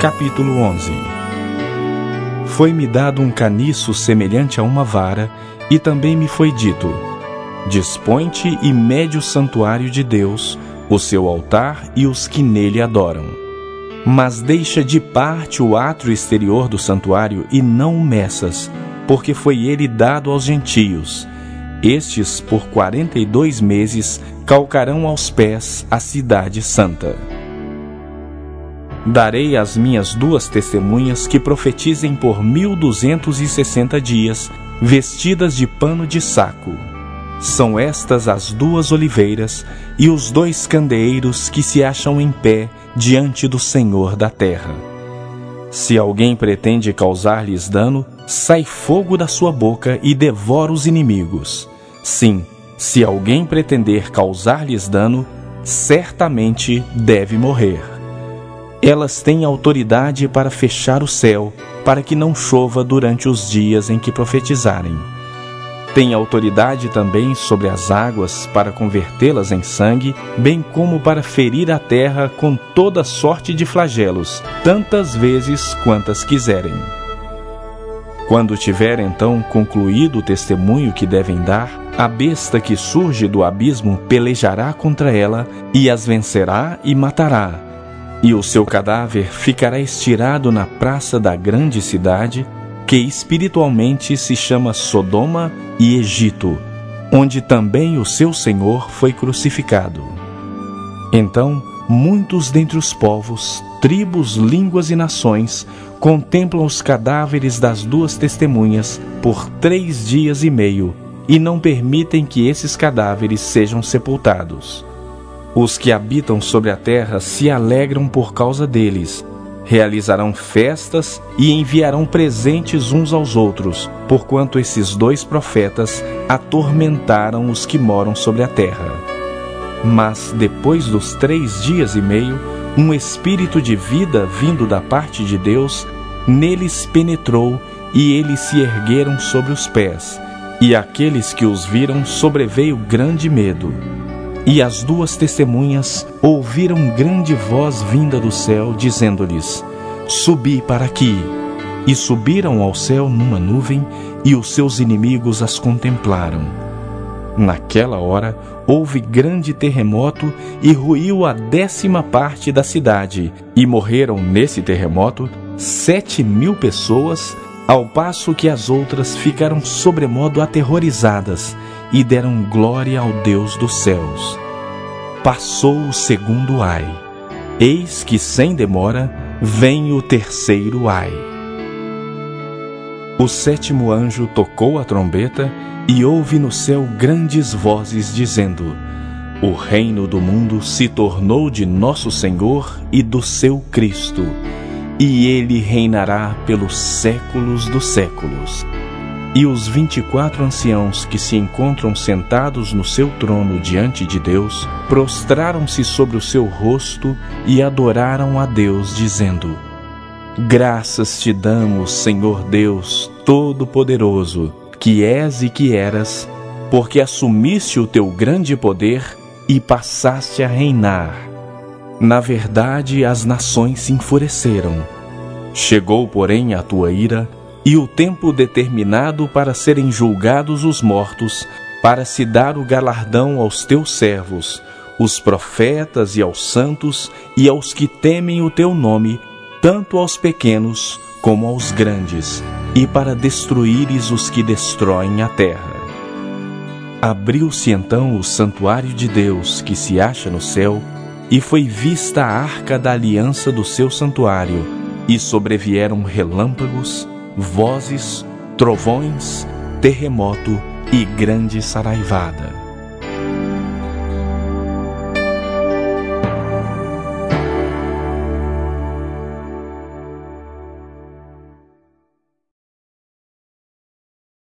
capítulo 11 Foi-me dado um caniço semelhante a uma vara, e também me foi dito: Dispõe-te e mede o santuário de Deus, o seu altar e os que nele adoram. Mas deixa de parte o átrio exterior do santuário e não o meças, porque foi ele dado aos gentios. Estes, por quarenta e dois meses, calcarão aos pés a cidade santa. Darei às minhas duas testemunhas que profetizem por mil duzentos e sessenta dias, vestidas de pano de saco. São estas as duas oliveiras e os dois candeeiros que se acham em pé diante do Senhor da terra. Se alguém pretende causar-lhes dano, sai fogo da sua boca e devora os inimigos. Sim, se alguém pretender causar-lhes dano, certamente deve morrer. Elas têm autoridade para fechar o céu, para que não chova durante os dias em que profetizarem. Tem autoridade também sobre as águas para convertê-las em sangue, bem como para ferir a terra com toda sorte de flagelos, tantas vezes quantas quiserem. Quando tiver então concluído o testemunho que devem dar, a besta que surge do abismo pelejará contra ela e as vencerá e matará. E o seu cadáver ficará estirado na praça da grande cidade, que espiritualmente se chama Sodoma e Egito, onde também o seu Senhor foi crucificado. Então, muitos dentre os povos, tribos, línguas e nações contemplam os cadáveres das duas testemunhas por três dias e meio e não permitem que esses cadáveres sejam sepultados. Os que habitam sobre a terra se alegram por causa deles, realizarão festas e enviarão presentes uns aos outros, porquanto esses dois profetas atormentaram os que moram sobre a terra. Mas depois dos três dias e meio, um espírito de vida vindo da parte de Deus neles penetrou e eles se ergueram sobre os pés e aqueles que os viram sobreveio grande medo. E as duas testemunhas ouviram grande voz vinda do céu, dizendo-lhes: Subi para aqui. E subiram ao céu numa nuvem, e os seus inimigos as contemplaram. Naquela hora houve grande terremoto e ruiu a décima parte da cidade, e morreram nesse terremoto sete mil pessoas ao passo que as outras ficaram sobremodo aterrorizadas e deram glória ao Deus dos céus. Passou o segundo ai. Eis que sem demora vem o terceiro ai. O sétimo anjo tocou a trombeta e houve no céu grandes vozes dizendo: O reino do mundo se tornou de nosso Senhor e do seu Cristo e ele reinará pelos séculos dos séculos. E os vinte e quatro anciãos que se encontram sentados no seu trono diante de Deus, prostraram-se sobre o seu rosto e adoraram a Deus, dizendo: Graças te damos, Senhor Deus Todo-Poderoso, que és e que eras, porque assumiste o teu grande poder e passaste a reinar na verdade, as nações se enfureceram. Chegou, porém, a tua ira e o tempo determinado para serem julgados os mortos, para se dar o galardão aos teus servos, os profetas e aos santos e aos que temem o teu nome, tanto aos pequenos como aos grandes, e para destruíres os que destroem a terra. Abriu-se então o santuário de Deus que se acha no céu, e foi vista a arca da aliança do seu santuário, e sobrevieram relâmpagos, vozes, trovões, terremoto e grande saraivada.